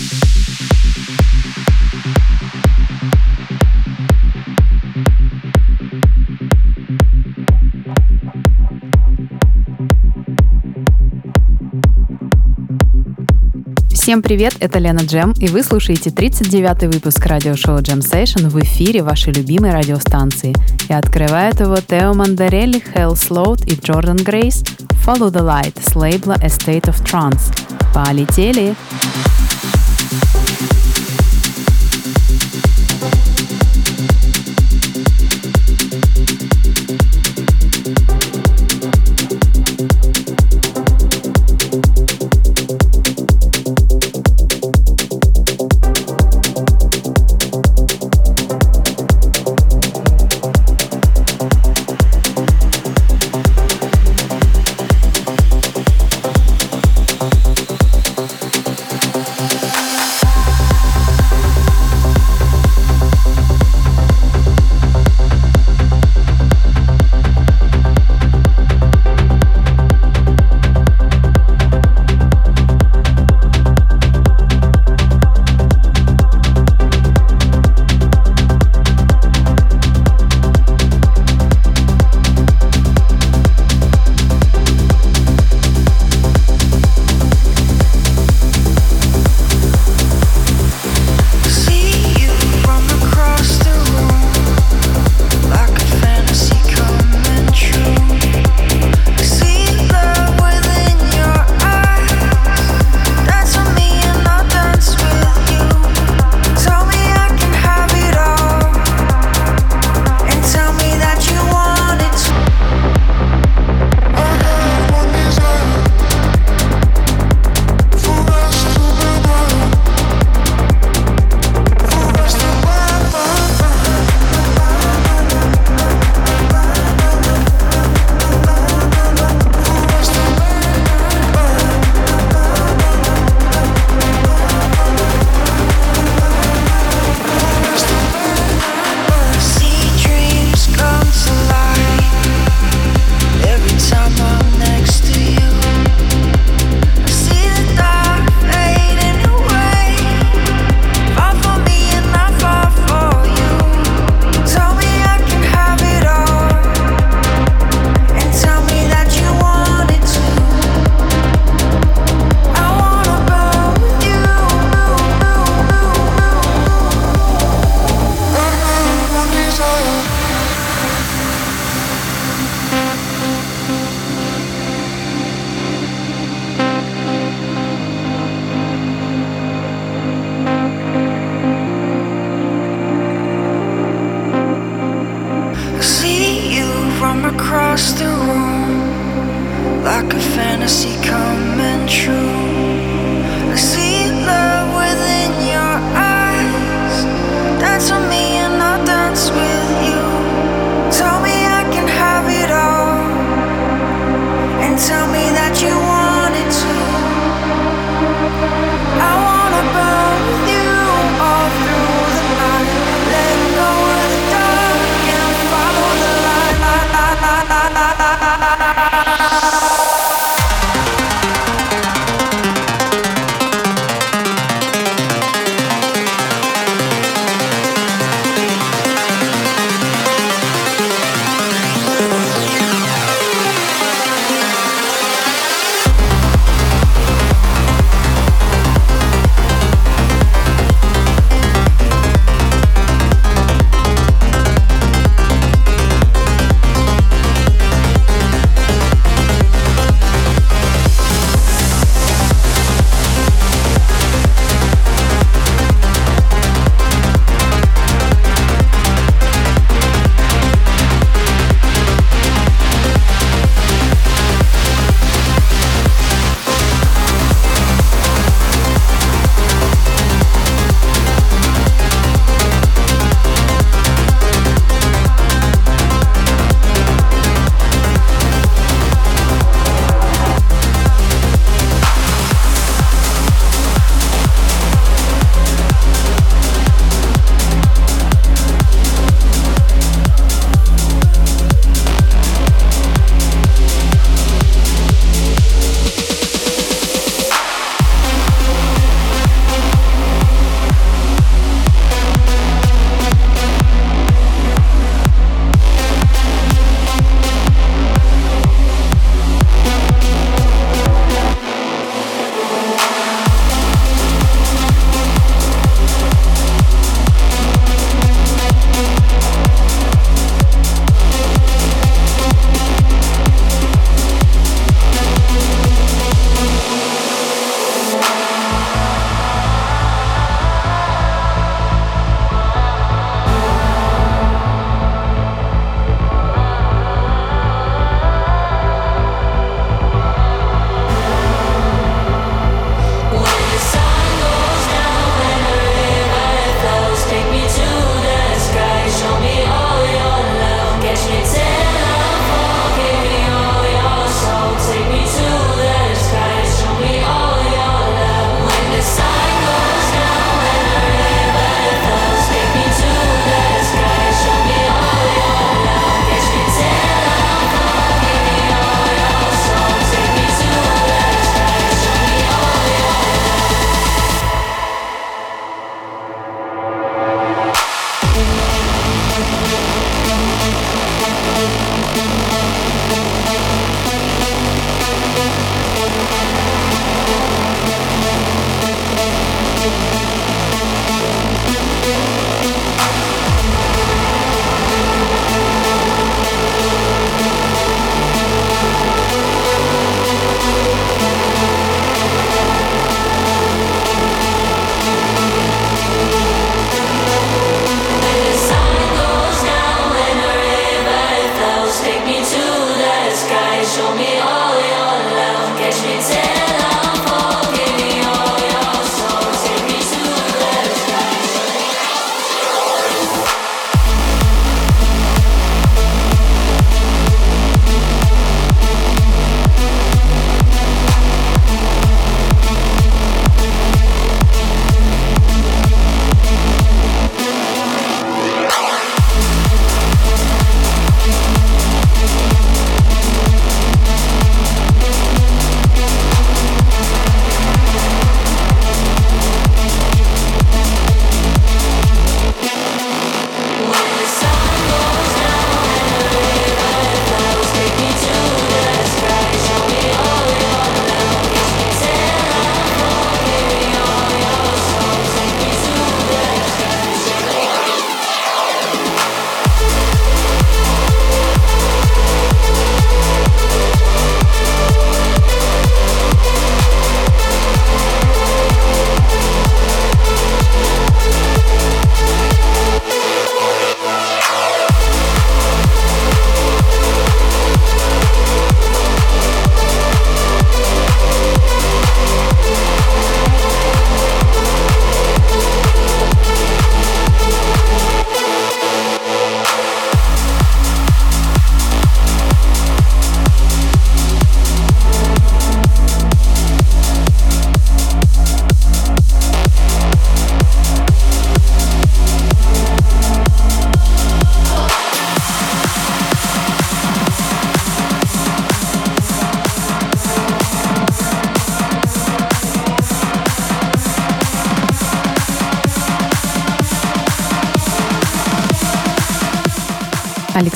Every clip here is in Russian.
Всем привет, это Лена Джем, и вы слушаете 39-й выпуск радиошоу Jam Session в эфире вашей любимой радиостанции. И открывает его Тео Мандарелли, Хелл Слоут и Джордан Грейс Follow the Light с лейбла A State of Trance. Полетели! Полетели!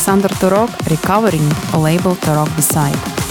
Александр Турок «Recovering» лейбл Turok Beside.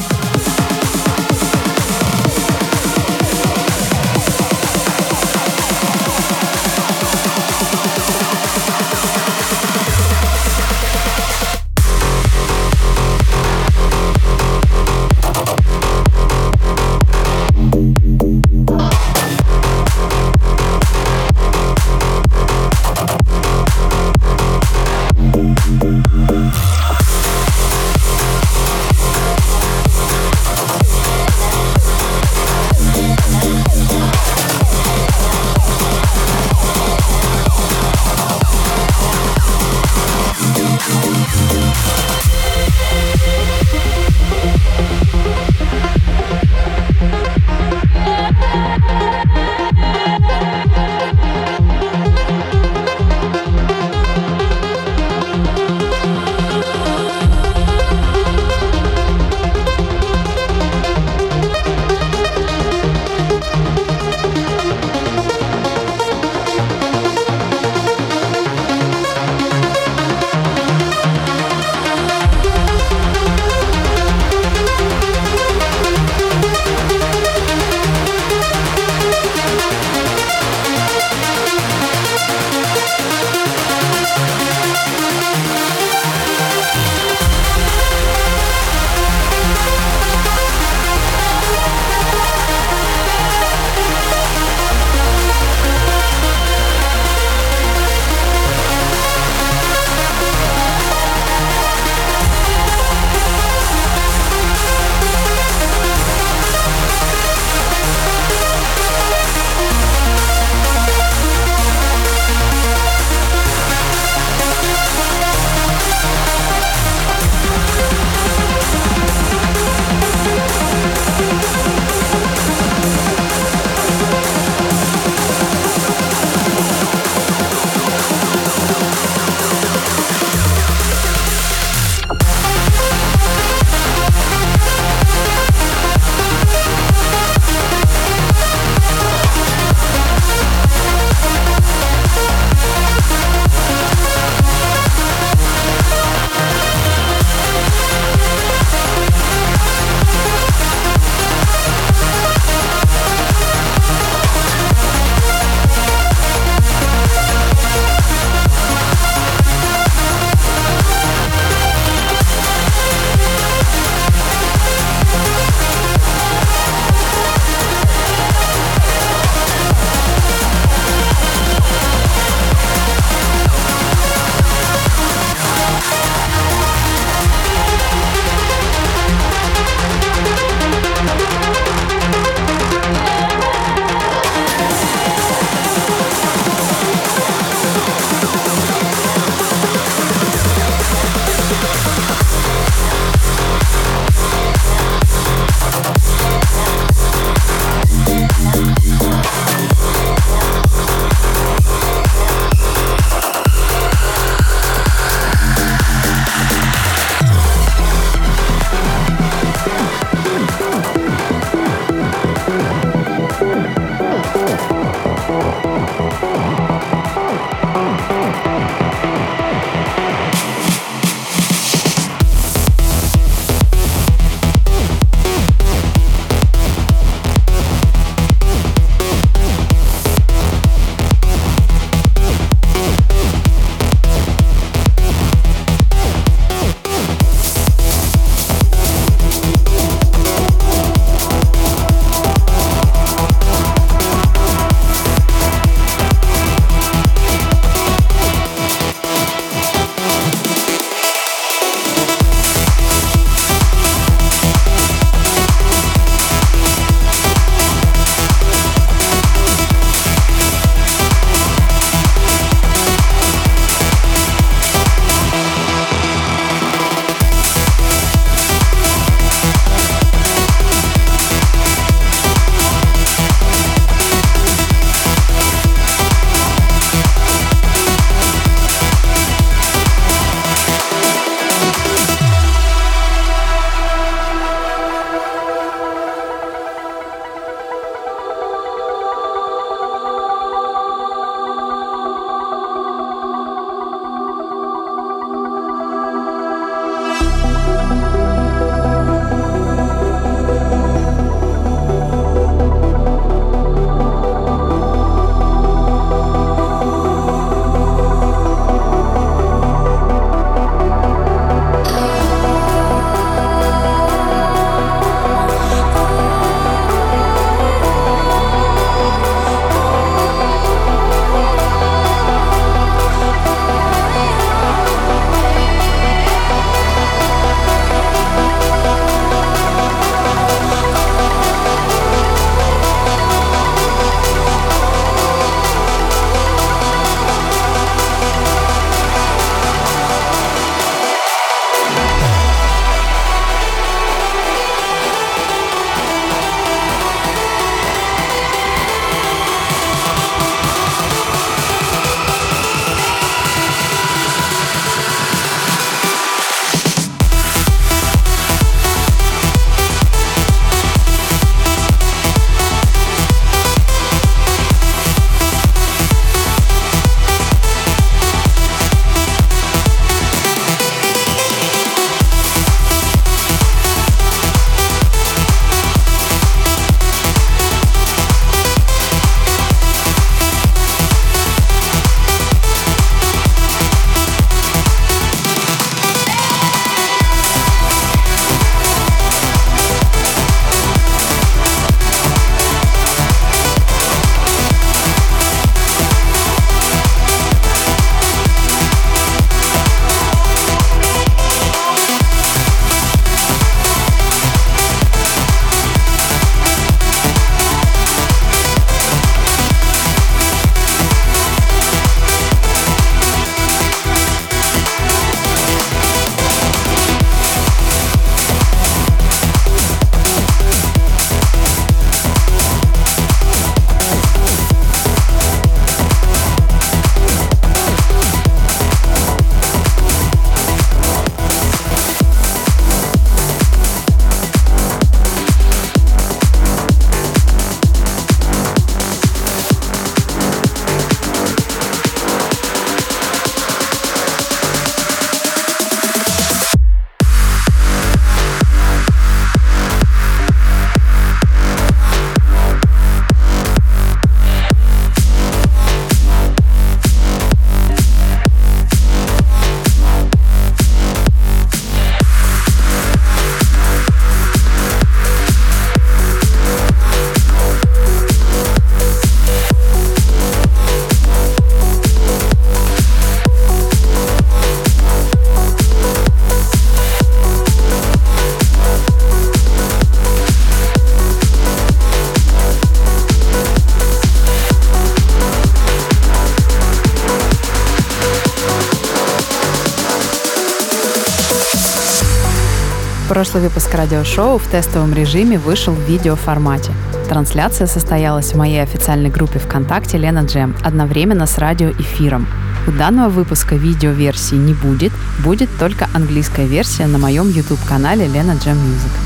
Прошлый выпуск радиошоу в тестовом режиме вышел в видеоформате. Трансляция состоялась в моей официальной группе ВКонтакте Лена Джем одновременно с радиоэфиром. У данного выпуска видеоверсии не будет, будет только английская версия на моем YouTube-канале Лена Джем Music.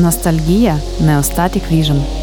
Ностальгия, Neostatic Vision.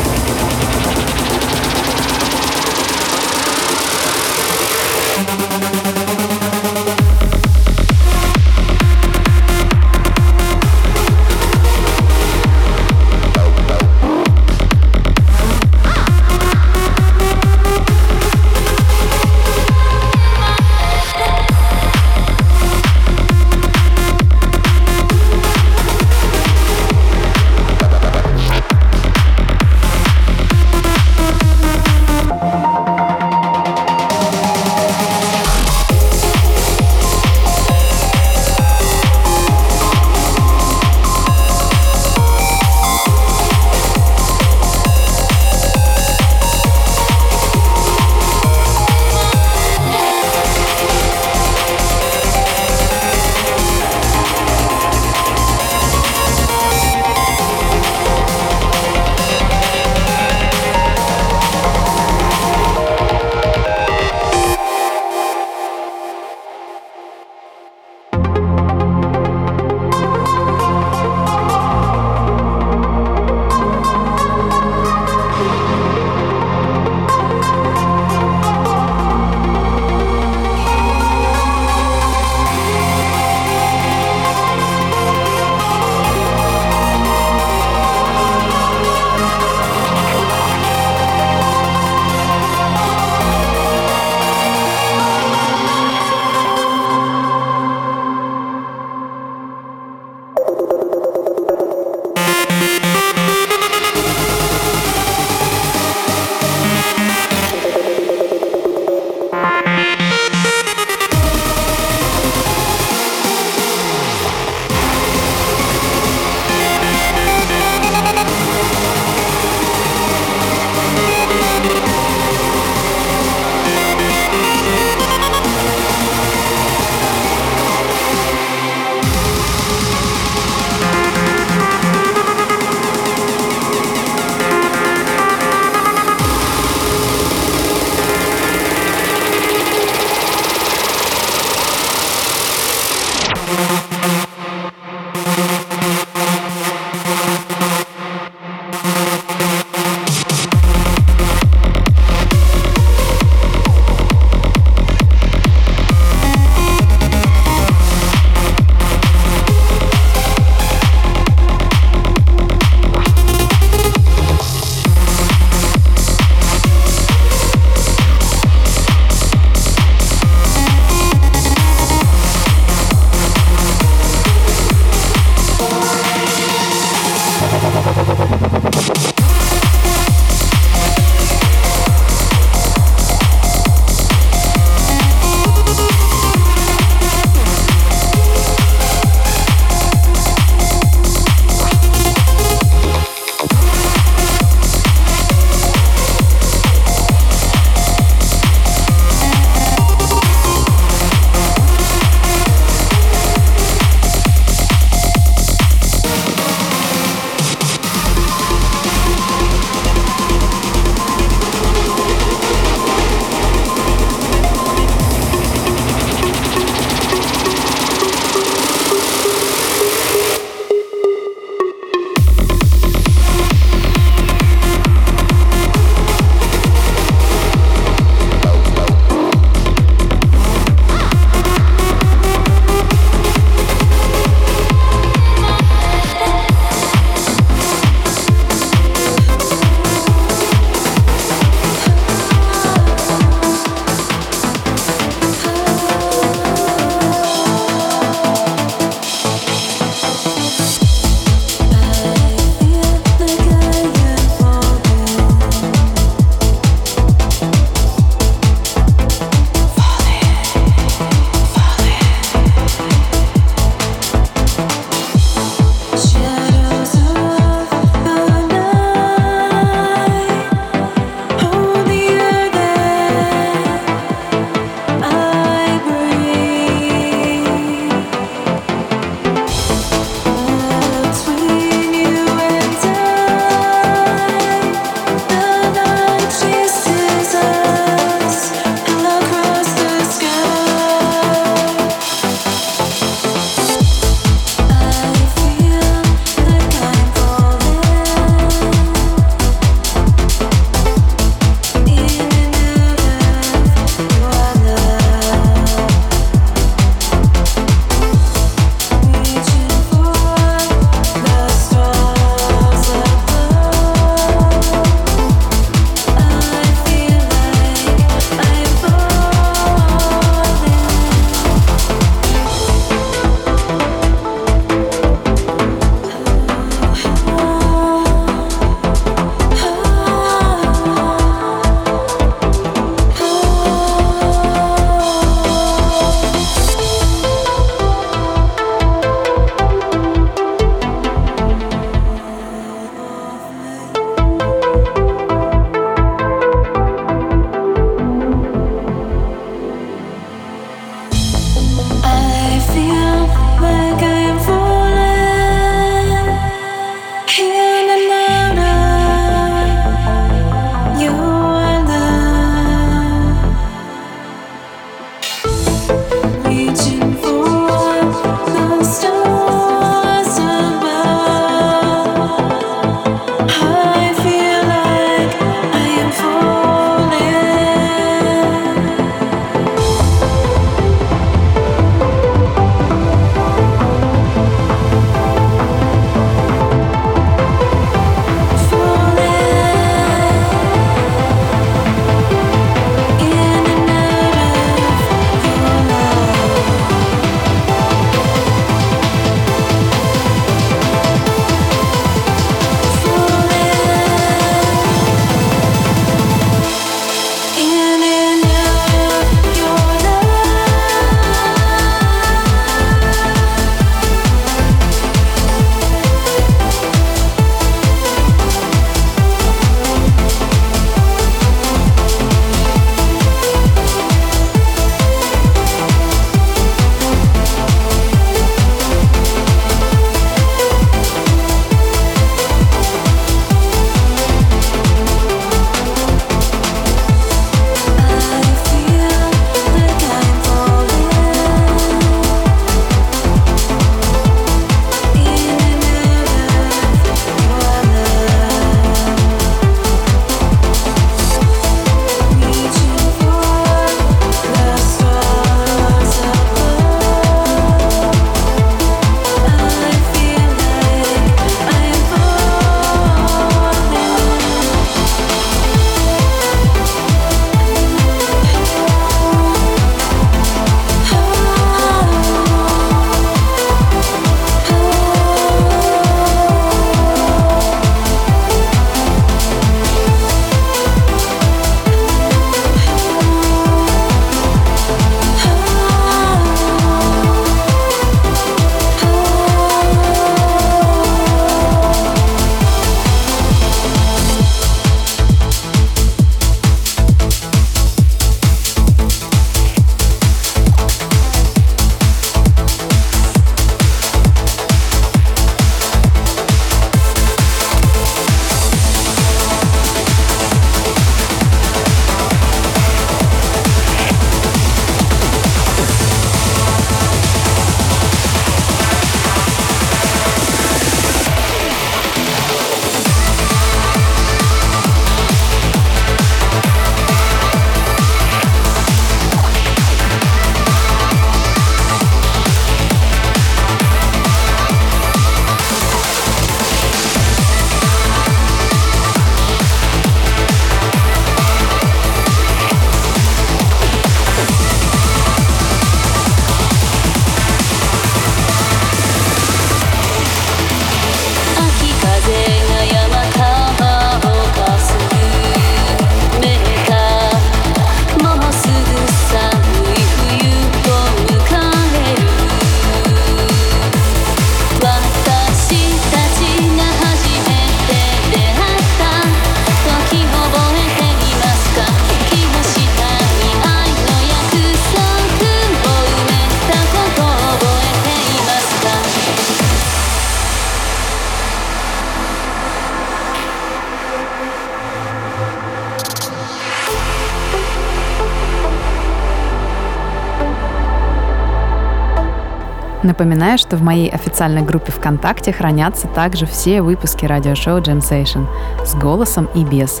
Напоминаю, что в моей официальной группе ВКонтакте хранятся также все выпуски радиошоу Jam Session с голосом и без.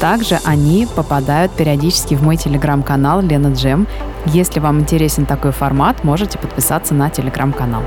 Также они попадают периодически в мой телеграм-канал Лена Джем. Если вам интересен такой формат, можете подписаться на телеграм-канал.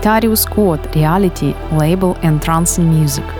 Pitarius Squad, Reality, Label and Trance Music.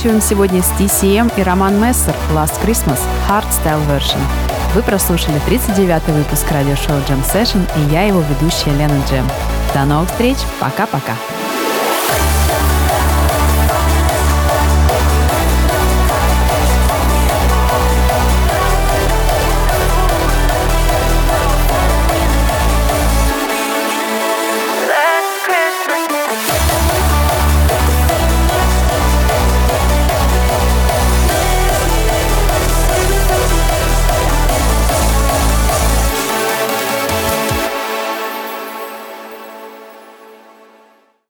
заканчиваем сегодня с TCM и Роман Мессер «Last Christmas Hardstyle Version». Вы прослушали 39-й выпуск радиошоу Jam Session и я его ведущая Лена Джем. До новых встреч, пока-пока!